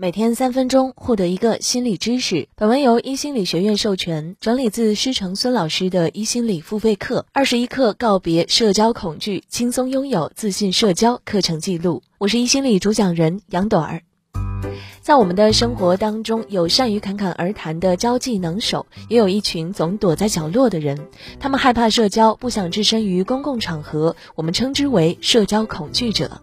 每天三分钟，获得一个心理知识。本文由一心理学院授权，整理自师承孙老师的一心理付费课《二十一课告别社交恐惧，轻松拥有自信社交》课程记录。我是一心理主讲人杨朵儿。在我们的生活当中，有善于侃侃而谈的交际能手，也有一群总躲在角落的人。他们害怕社交，不想置身于公共场合，我们称之为社交恐惧者。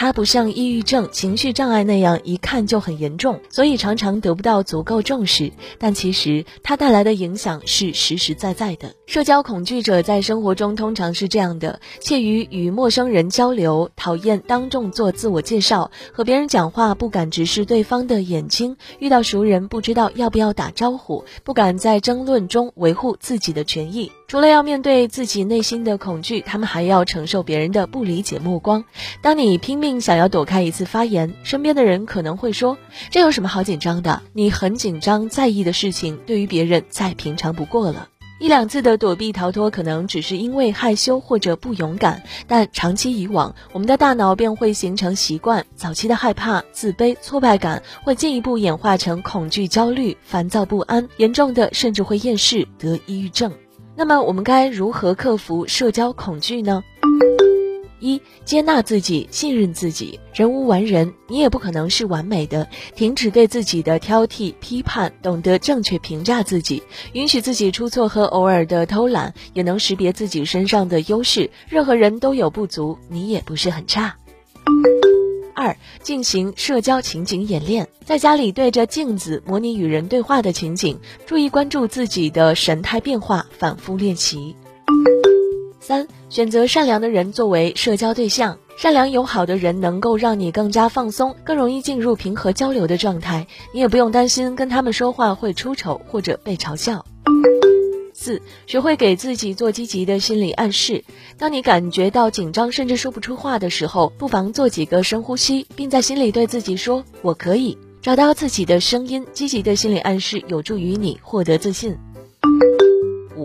他不像抑郁症、情绪障碍那样一看就很严重，所以常常得不到足够重视。但其实他带来的影响是实实在在的。社交恐惧者在生活中通常是这样的：怯于与陌生人交流，讨厌当众做自我介绍，和别人讲话不敢直视对方的眼睛，遇到熟人不知道要不要打招呼，不敢在争论中维护自己的权益。除了要面对自己内心的恐惧，他们还要承受别人的不理解目光。当你拼命想要躲开一次发言，身边的人可能会说：“这有什么好紧张的？你很紧张在意的事情，对于别人再平常不过了。”一两次的躲避逃脱，可能只是因为害羞或者不勇敢，但长期以往，我们的大脑便会形成习惯。早期的害怕、自卑、挫败感，会进一步演化成恐惧、焦虑、烦躁不安，严重的甚至会厌世、得抑郁症。那么我们该如何克服社交恐惧呢？一、接纳自己，信任自己。人无完人，你也不可能是完美的。停止对自己的挑剔、批判，懂得正确评价自己，允许自己出错和偶尔的偷懒，也能识别自己身上的优势。任何人都有不足，你也不是很差。二、进行社交情景演练，在家里对着镜子模拟与人对话的情景，注意关注自己的神态变化，反复练习。三、选择善良的人作为社交对象，善良友好的人能够让你更加放松，更容易进入平和交流的状态，你也不用担心跟他们说话会出丑或者被嘲笑。四，学会给自己做积极的心理暗示。当你感觉到紧张甚至说不出话的时候，不妨做几个深呼吸，并在心里对自己说：“我可以。”找到自己的声音，积极的心理暗示有助于你获得自信。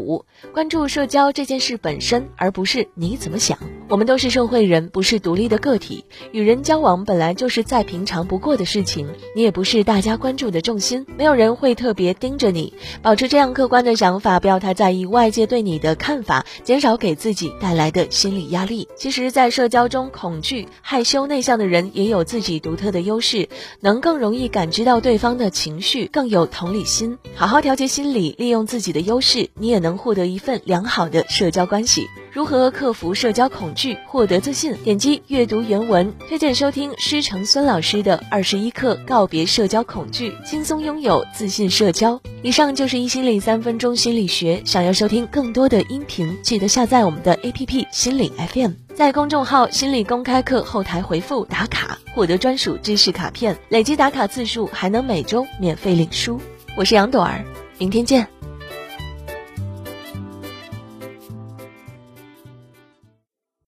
五，关注社交这件事本身，而不是你怎么想。我们都是社会人，不是独立的个体。与人交往本来就是再平常不过的事情，你也不是大家关注的重心，没有人会特别盯着你。保持这样客观的想法，不要太在意外界对你的看法，减少给自己带来的心理压力。其实，在社交中，恐惧、害羞、内向的人也有自己独特的优势，能更容易感知到对方的情绪，更有同理心。好好调节心理，利用自己的优势，你也能获得一份良好的社交关系。如何克服社交恐惧，获得自信？点击阅读原文，推荐收听师承孙老师的二十一课告别社交恐惧，轻松拥有自信社交。以上就是一心理三分钟心理学。想要收听更多的音频，记得下载我们的 APP 心理 FM，在公众号心理公开课后台回复打卡，获得专属知识卡片，累积打卡次数还能每周免费领书。我是杨朵儿，明天见。